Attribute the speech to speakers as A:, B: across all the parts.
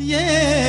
A: वतन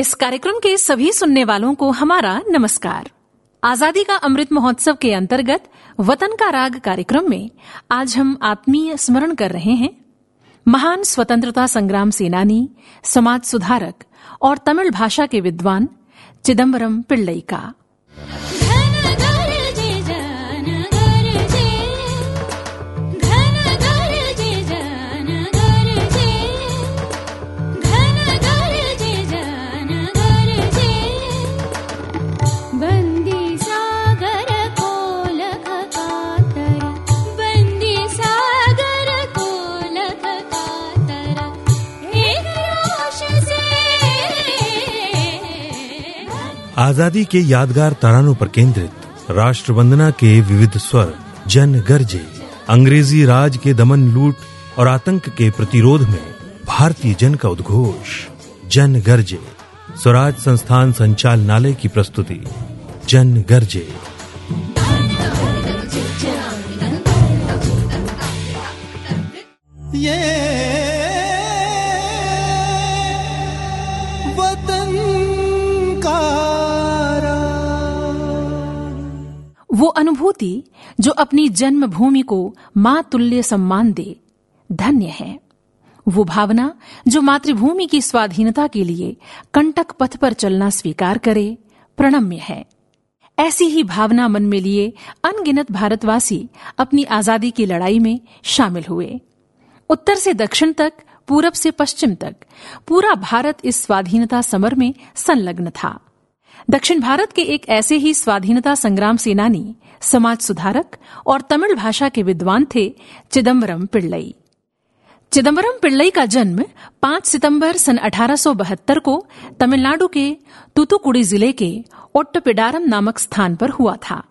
B: इस कार्यक्रम के सभी सुनने वालों को हमारा नमस्कार। आज़ादी का अमृत महोत्सव के अंतर्गत वतन का राग कार्यक्रम में आज हम आत्मीय स्मरण कर रहे हैं। महान स्वतंत्रता संग्राम सेनानी, समाज सुधारक और तमिल भाषा के विद्वान चिदम्बरम पिल्लई का।
C: आज़ादी के यादगार तरानों पर केंद्रित राष्ट्र वंदना के विविध स्वर, जन गर्जे, अंग्रेज़ी राज के दमन लूट और आतंक के प्रतिरोध में भारतीय जन का उद्घोष। जन गर्जे, स्वराज संस्थान संचालनालय की प्रस्तुति। जन गर्जे।
A: ये
B: अनुभूति जो अपनी जन्मभूमि को माँ तुल्य सम्मान दे, धन्य है। वो भावना जो मातृभूमि की स्वाधीनता के लिए कंटक पथ पर चलना स्वीकार करे, प्रणम्य है। ऐसी ही भावना मन में लिए अनगिनत भारतवासी अपनी आज़ादी की लड़ाई में शामिल हुए। उत्तर से दक्षिण तक, पूरब से पश्चिम तक, पूरा भारत इस स्वाधीनता समर में संलग्न था। दक्षिण भारत के एक ऐसे ही स्वाधीनता संग्राम सेनानी, समाज सुधारक और तमिल भाषा के विद्वान थे चिदम्बरम पिल्लई चिदम्बरम पिल्लई का जन्म 5 सितंबर सन 1872 को तमिलनाडु के तूतुकुड़ी ज़िले के ओट्टपिडारम नामक स्थान पर हुआ था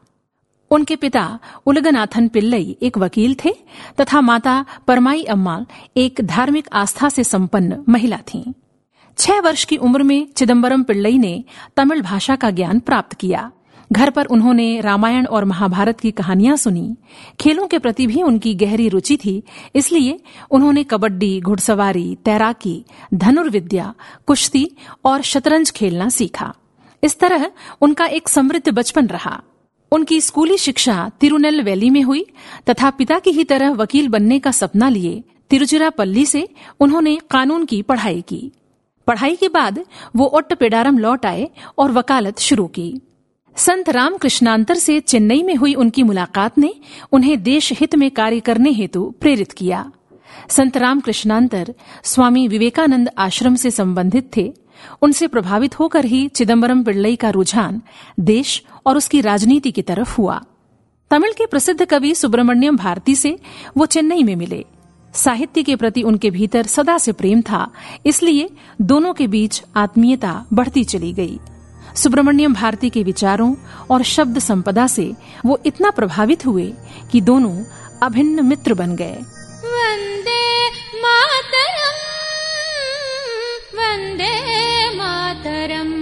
B: उनके पिता उलगनाथन पिल्लई एक वकील थे तथा माता परमाई अम्मा एक धार्मिक आस्था से संपन्न महिला थीं। छह वर्ष की उम्र में चिदम्बरम पिल्लई ने तमिल भाषा का ज्ञान प्राप्त किया। घर पर उन्होंने रामायण और महाभारत की कहानियाँ सुनी। खेलों के प्रति भी उनकी गहरी रुचि थी, इसलिए उन्होंने कबड्डी, घुड़सवारी, तैराकी, धनुर्विद्या, कुश्ती और शतरंज खेलना सीखा। इस तरह उनका एक समृद्ध बचपन रहा। उनकी स्कूली शिक्षा तिरुनेल वैली में हुई तथा पिता की ही तरह वकील बनने का सपना लिए तिरुचिरापल्ली से उन्होंने कानून की पढ़ाई की। पढ़ाई के बाद वो ओट्टपेडारम लौट आए और वकालत शुरू की। संत रामकृष्णांतर से चेन्नई में हुई उनकी मुलाकात ने उन्हें देश हित में कार्य करने हेतु प्रेरित किया। संत रामकृष्णांतर स्वामी विवेकानंद आश्रम से संबंधित थे। उनसे प्रभावित होकर ही चिदम्बरम पिल्लई का रुझान देश और उसकी राजनीति की तरफ़ हुआ। तमिल के प्रसिद्ध कवि सुब्रमण्यम भारती से वो चेन्नई में मिले। साहित्य के प्रति उनके भीतर सदा से प्रेम था, इसलिए दोनों के बीच आत्मीयता बढ़ती चली गई। सुब्रमण्यम भारती के विचारों और शब्द संपदा से वो इतना प्रभावित हुए कि दोनों अभिन्न मित्र बन गए।
D: वंदे मातरम् वंदे मातरम्।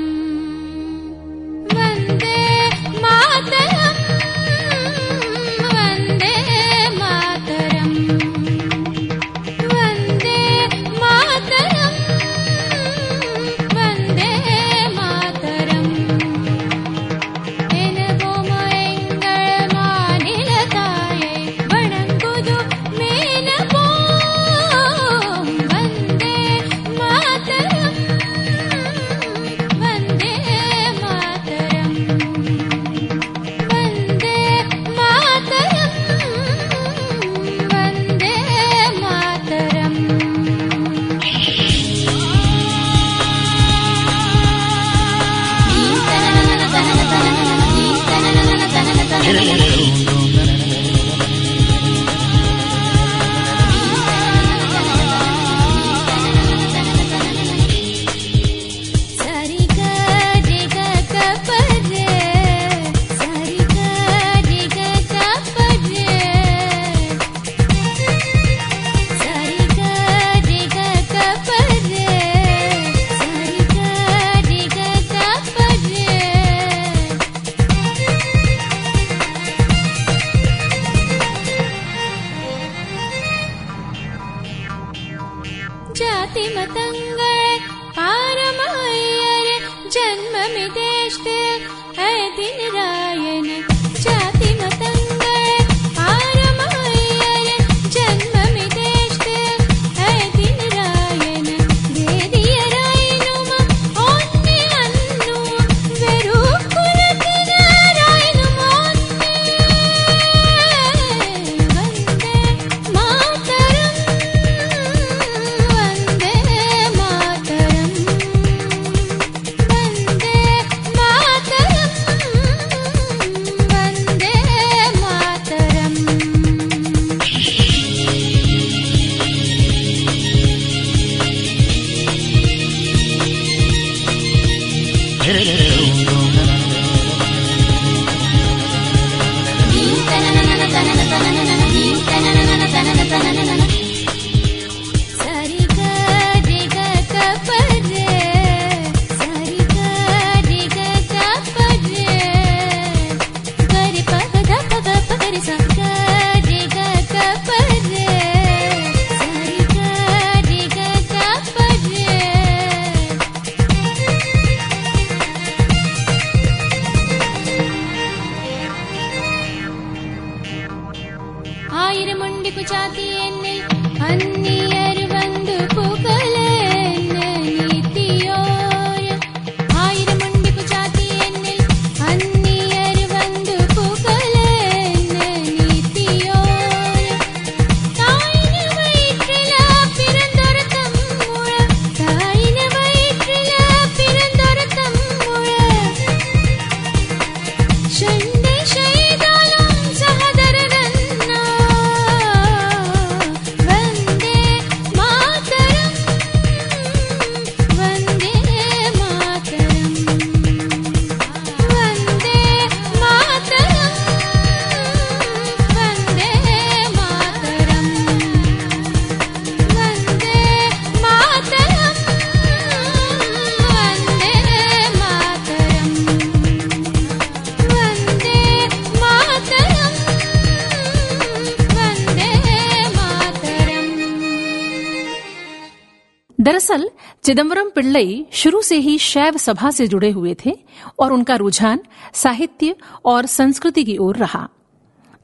B: दरअसल चिदम्बरम पिल्लई शुरू से ही शैव सभा से जुड़े हुए थे और उनका रुझान साहित्य और संस्कृति की ओर रहा।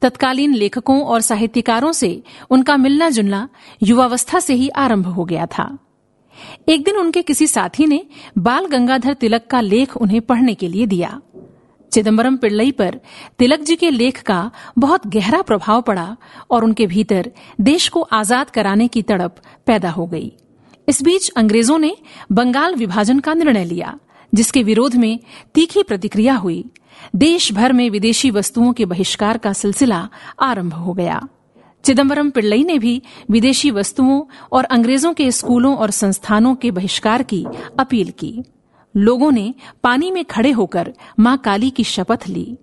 B: तत्कालीन लेखकों और साहित्यकारों से उनका मिलना जुलना युवावस्था से ही आरंभ हो गया था। एक दिन उनके किसी साथी ने बाल गंगाधर तिलक का लेख उन्हें पढ़ने के लिए दिया। चिदम्बरम पिल्लई पर तिलक जी के लेख का बहुत गहरा प्रभाव पड़ा और उनके भीतर देश को आज़ाद कराने की तड़प पैदा हो गई। इस बीच अंग्रेज़ों ने बंगाल विभाजन का निर्णय लिया, जिसके विरोध में तीखी प्रतिक्रिया हुई। देश भर में विदेशी वस्तुओं के बहिष्कार का सिलसिला आरंभ हो गया। चिदम्बरम पिल्लई ने भी विदेशी वस्तुओं और अंग्रेज़ों के स्कूलों और संस्थानों के बहिष्कार की अपील की। लोगों ने पानी में खड़े होकर माँ काली की शपथ ली।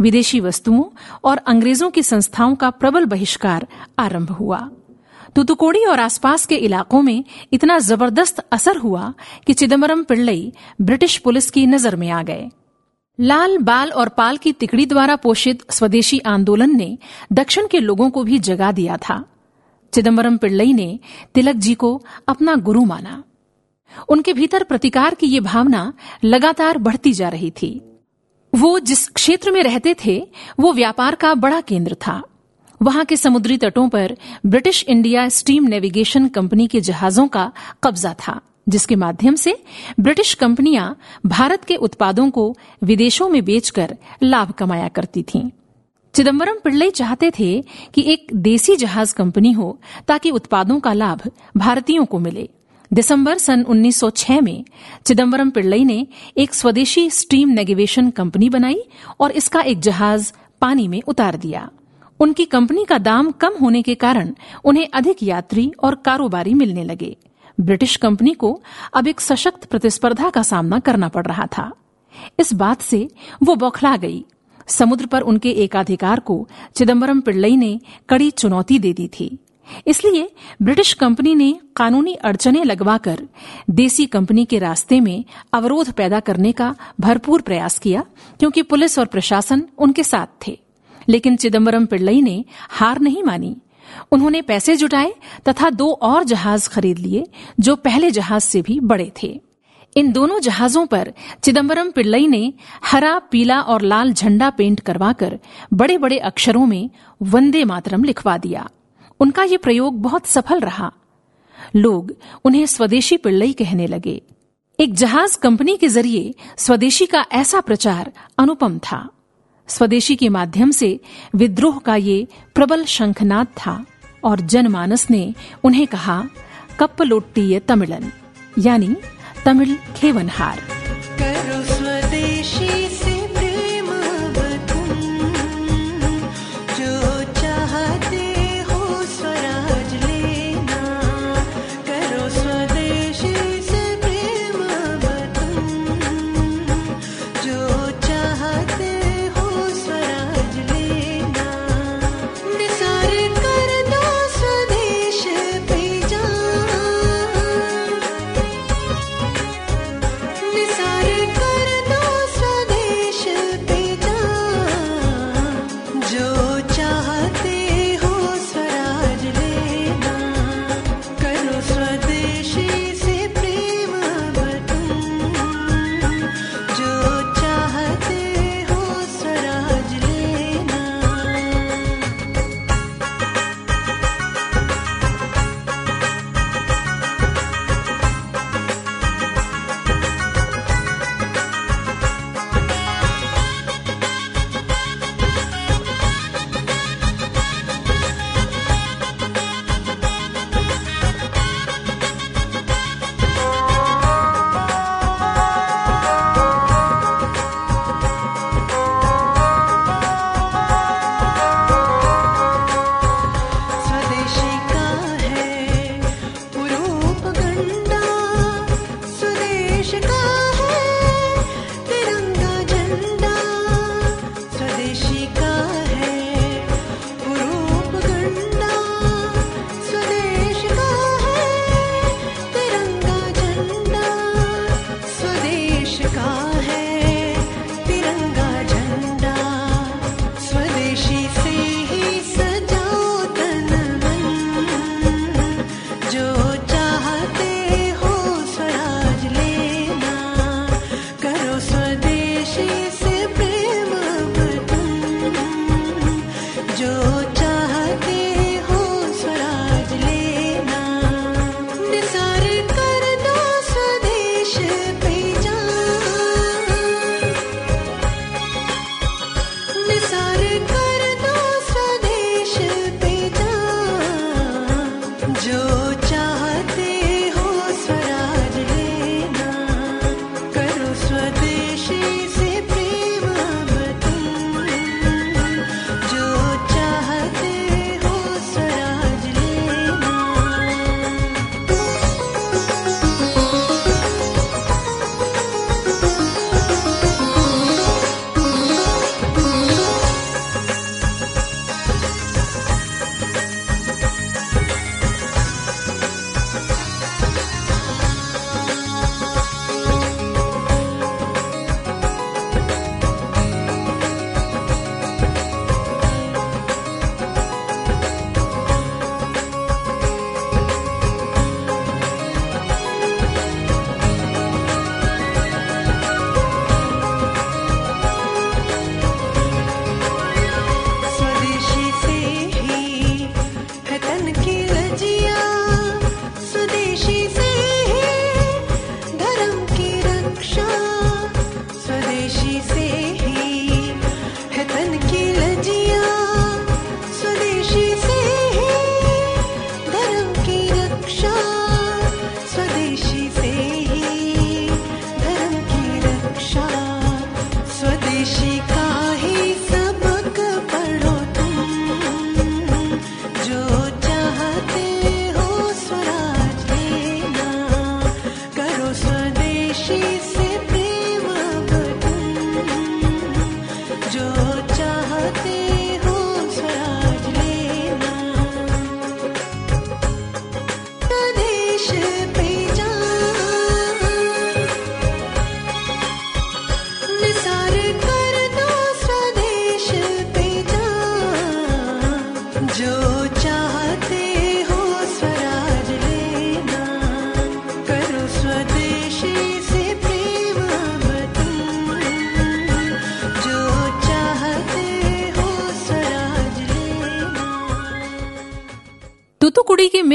B: विदेशी वस्तुओं और अंग्रेज़ों की संस्थाओं का प्रबल बहिष्कार आरंभ हुआ। तुतुकोड़ी और आसपास के इलाकों में इतना ज़बरदस्त असर हुआ कि चिदम्बरम पिल्लई ब्रिटिश पुलिस की नज़र में आ गए। लाल, बाल और पाल की तिकड़ी द्वारा पोषित स्वदेशी आंदोलन ने दक्षिण के लोगों को भी जगा दिया था। चिदम्बरम पिल्लई ने तिलक जी को अपना गुरु माना। उनके भीतर प्रतिकार की ये भावना लगातार बढ़ती जा रही थी। वो जिस क्षेत्र में रहते थे, वो व्यापार का बड़ा केंद्र था। वहाँ के समुद्री तटों पर British India steam navigation company के जहाजों का कब्जा था, जिसके माध्यम से ब्रिटिश कंपनियाँ भारत के उत्पादों को विदेशों में बेचकर लाभ कमाया करती थीं। चिदम्बरम पिल्लई चाहते थे कि एक देसी जहाज़ कंपनी हो ताकि उत्पादों का लाभ भारतीयों को मिले। दिसंबर सन 1906 में चिदम्बरम पिल्लई ने एक स्वदेशी स्टीम नेविगेशन कंपनी बनाई और इसका एक जहाज़ पानी में उतार दिया। उनकी कंपनी का दाम कम होने के कारण उन्हें अधिक यात्री और कारोबारी मिलने लगे। ब्रिटिश कंपनी को अब एक सशक्त प्रतिस्पर्धा का सामना करना पड़ रहा था। इस बात से वो बौखला गई। समुद्र पर उनके एकाधिकार को चिदम्बरम पिल्लई ने कड़ी चुनौती दे दी थी। इसलिए ब्रिटिश कंपनी ने कानूनी अड़चने लगवाकर देसी कंपनी के रास्ते में अवरोध पैदा करने का भरपूर प्रयास किया, क्योंकि पुलिस और प्रशासन उनके साथ थे। लेकिन चिदम्बरम पिल्लई ने हार नहीं मानी। उन्होंने पैसे जुटाए तथा दो और जहाज़ खरीद लिए, जो पहले जहाज़ से भी बड़े थे। इन दोनों जहाजों पर चिदम्बरम पिल्लई ने हरा, पीला और लाल झंडा पेंट करवाकर बड़े बड़े अक्षरों में वंदे मातरम लिखवा दिया। उनका ये प्रयोग बहुत सफल रहा। लोग उन्हें स्वदेशी पिल्लई कहने लगे। एक जहाज़ कंपनी के ज़रिए स्वदेशी का ऐसा प्रचार अनुपम था। स्वदेशी के माध्यम से विद्रोह का ये प्रबल शंखनाद था और जनमानस ने उन्हें कहा कप्पलोट्टीय तमिलन, यानी तमिल खेवनहार।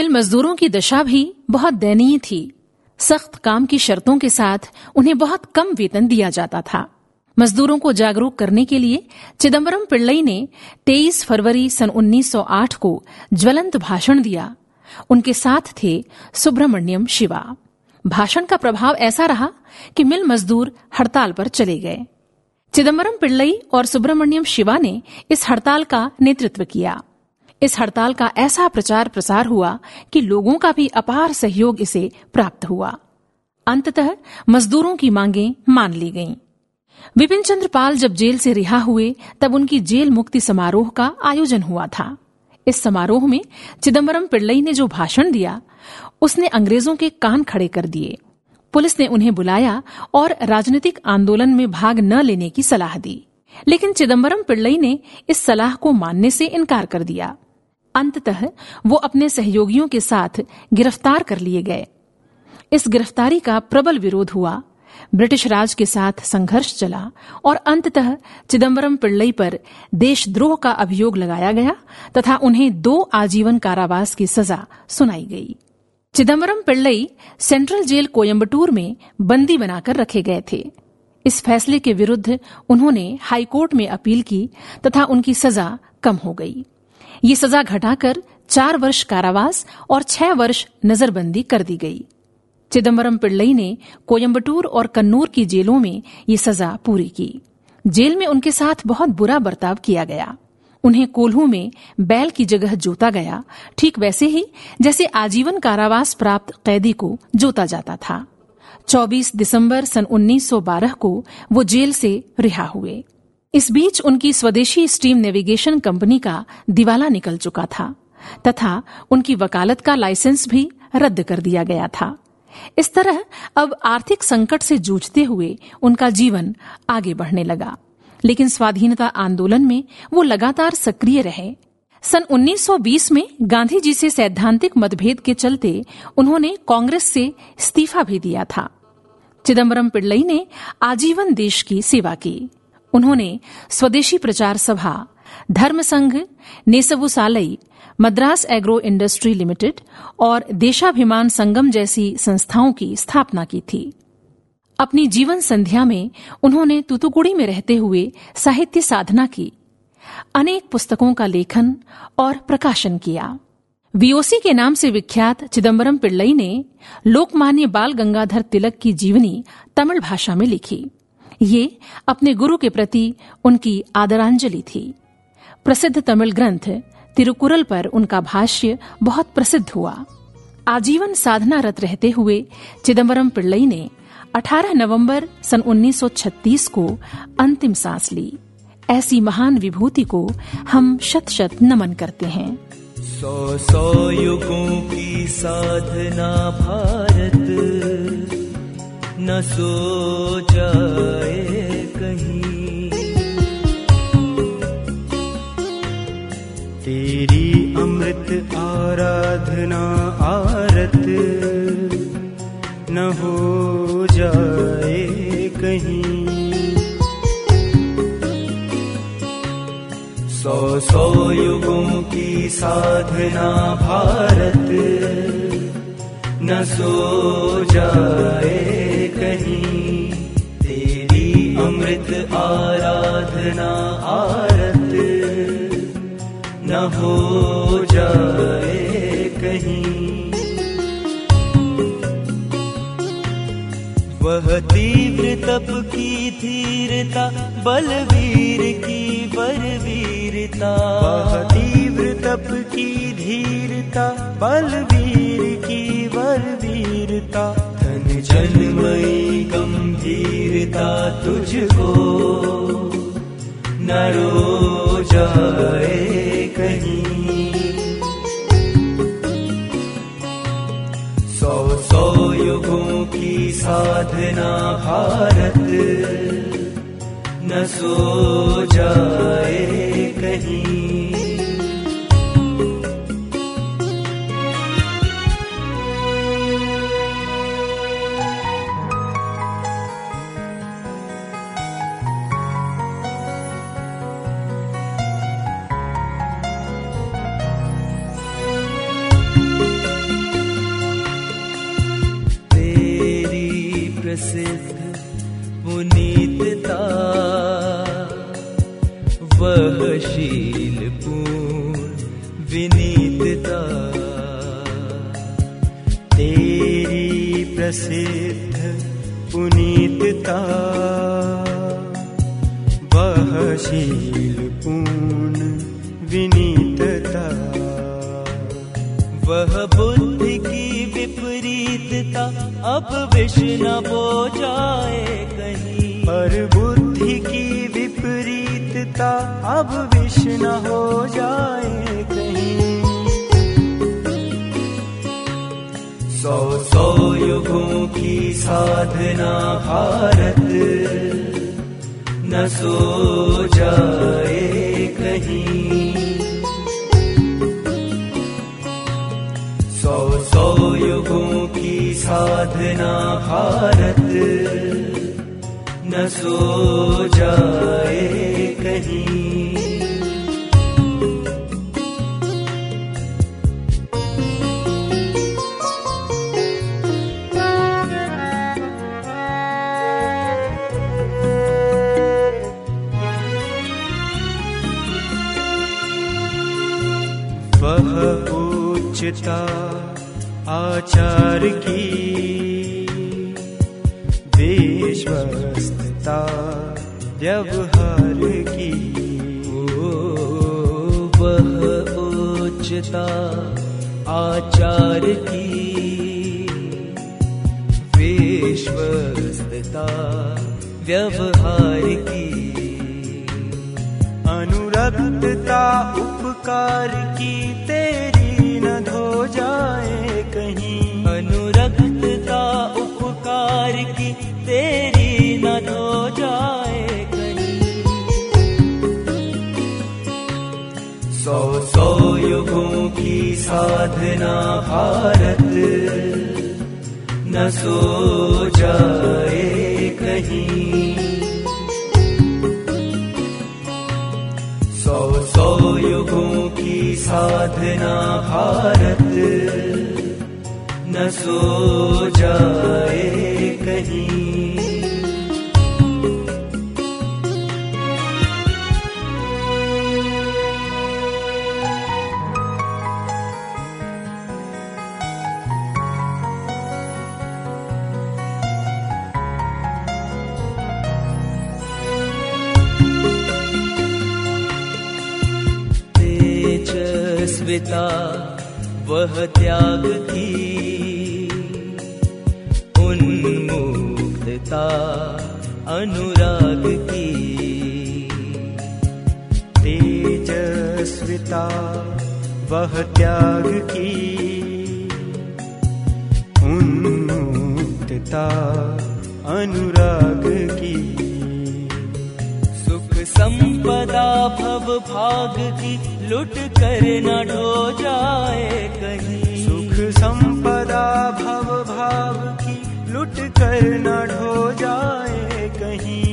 B: मजदूरों की दशा भी बहुत दयनीय थी। सख्त काम की शर्तों के साथ उन्हें बहुत कम वेतन दिया जाता था। मजदूरों को जागरूक करने के लिए चिदम्बरम पिल्लई ने 23 फरवरी सन 1908 को ज्वलंत भाषण दिया। उनके साथ थे सुब्रमण्यम शिवा। भाषण का प्रभाव ऐसा रहा कि मिल मजदूर हड़ताल पर चले गए। चिदम्बरम पिल्लई और सुब्रमण्यम शिवा ने इस हड़ताल का नेतृत्व किया। इस हड़ताल का ऐसा प्रचार प्रसार हुआ कि लोगों का भी अपार सहयोग इसे प्राप्त हुआ। अंततः मजदूरों की मांगें मान ली गईं। विपिन चंद्र पाल जब जेल से रिहा हुए, तब उनकी जेल मुक्ति समारोह का आयोजन हुआ था। इस समारोह में चिदम्बरम पिल्लई ने जो भाषण दिया, उसने अंग्रेज़ों के कान खड़े कर दिए। पुलिस ने उन्हें बुलाया और राजनीतिक आंदोलन में भाग न लेने की सलाह दी। लेकिन चिदम्बरम पिल्लई ने इस सलाह को मानने से इनकार कर दिया। अंततः वो अपने सहयोगियों के साथ गिरफ़्तार कर लिए गए। इस गिरफ्तारी का प्रबल विरोध हुआ। ब्रिटिश राज के साथ संघर्ष चला और अंततः चिदम्बरम पिल्लई पर देशद्रोह का अभियोग लगाया गया तथा उन्हें दो आजीवन कारावास की सजा सुनाई गई। चिदम्बरम पिल्लई सेंट्रल जेल कोयम्बटूर में बंदी बनाकर रखे गए थे। इस फैसले के विरुद्ध उन्होंने हाईकोर्ट में अपील की तथा उनकी सजा कम हो गई। ये सजा घटाकर चार वर्ष कारावास और छह वर्ष नजरबंदी कर दी गई। चिदम्बरम पिल्लई ने कोयम्बटूर और कन्नूर की जेलों में ये सजा पूरी की। जेल में उनके साथ बहुत बुरा बर्ताव किया गया। उन्हें कोल्हू में बैल की जगह जोता गया, ठीक वैसे ही जैसे आजीवन कारावास प्राप्त कैदी को जोता जाता था। 24 दिसंबर सन 1912 को वो जेल से रिहा हुए। इस बीच उनकी स्वदेशी स्टीम नेविगेशन कंपनी का दिवाला निकल चुका था, तथा उनकी वकालत का लाइसेंस भी रद्द कर दिया गया था। इस तरह अब आर्थिक संकट से जूझते हुए उनका जीवन आगे बढ़ने लगा। लेकिन स्वाधीनता आंदोलन में वो लगातार सक्रिय रहे। सन 1920 में गांधी जी से सैद्धांतिक मतभेद के चलते उन्होंने कांग्रेस से इस्तीफा भी दिया था। चिदम्बरम पिल्लई ने आजीवन देश की सेवा की। उन्होंने स्वदेशी प्रचार सभा धर्म संघ नेसबु सालई, मद्रास एग्रो इंडस्ट्री लिमिटेड और देशाभिमान संगम जैसी संस्थाओं की स्थापना की थी। अपनी जीवन संध्या में उन्होंने तुतुकुड़ी में रहते हुए साहित्य साधना की, अनेक पुस्तकों का लेखन और प्रकाशन किया। वीओसी के नाम से विख्यात चिदम्बरम पिल्लई ने लोकमान्य बाल गंगाधर तिलक की जीवनी तमिल भाषा में लिखी। ये अपने गुरु के प्रति उनकी आदरांजलि थी। प्रसिद्ध तमिल ग्रंथ तिरुकुरल पर उनका भाष्य बहुत प्रसिद्ध हुआ। आजीवन साधनारत रहते हुए चिदम्बरम पिल्लई ने 18 नवंबर सन 1936 को अंतिम सांस ली। ऐसी महान विभूति को हम शत शत नमन करते हैं।
E: सौ सौ युगों की साधना भारत, न सो जाए आराधना आरत। न हो जाए कहीं। सौ सौ युगों की साधना भारत। न सो जाए कहीं। तेरी अमृत आराधना आरत। न हो जाए कहीं। वह तीव्र तप की धीरता बलवीर की बलवीरता। वह तीव्र तप की धीरता बलवीर की बलवीरता। धन जन्मयी गंभीरता तुझको। न रो जाए कहीं। सौ सौ युगों की साधना भारत न सो जाए कहीं। विपरीतता अब विष न बो जाए कहीं। पर बुद्धि की विपरीतता, अब विष न हो जाए कहीं। सौ सौ युगों की साधना भारत, न सो जाए कहीं। साधना भारत न सो जाए कहीं। वह आचार की विश्वस्तता व्यवहार की। ओ वह उच्चता आचार की विश्वस्तता व्यवहार की। अनुरक्तता उपकार की तेरी न धो जाए। तेरी न धो जाए कहीं। सौ सौ युगों की साधना भारत, न सो जाए कहीं। सौ सौ युगों की साधना भारत सो जाए कहीं। तेजस्विता वह त्याग की उन्मुक्तता अनुराग की। तेजस्विता, वह त्याग की। उन्मुक्तता अनुराग की। सुख संपदा भव भाग की, लुट कर न ढो जाए कहीं। सुख संपदा भव भाव की कर न ढो जाए कहीं।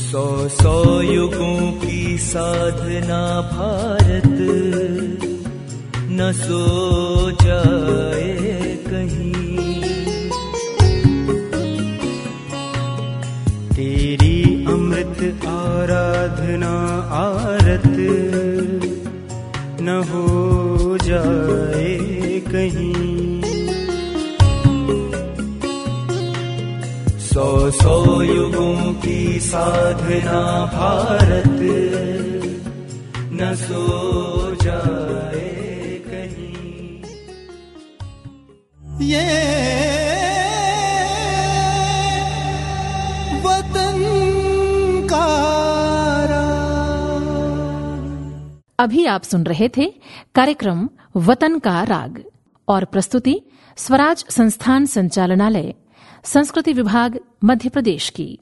E: सौ सौ युगों की साधना भारत न सो जाए कहीं। तेरी अमृत आराधना आरत न हो जाए सौ युगों की साधना भारत। न सो जाए कहीं।
F: ये वतन का
B: अभी आप सुन रहे थे कार्यक्रम वतन का राग और प्रस्तुति स्वराज संस्थान संचालनालय। संस्कृति विभाग मध्य प्रदेश
E: की।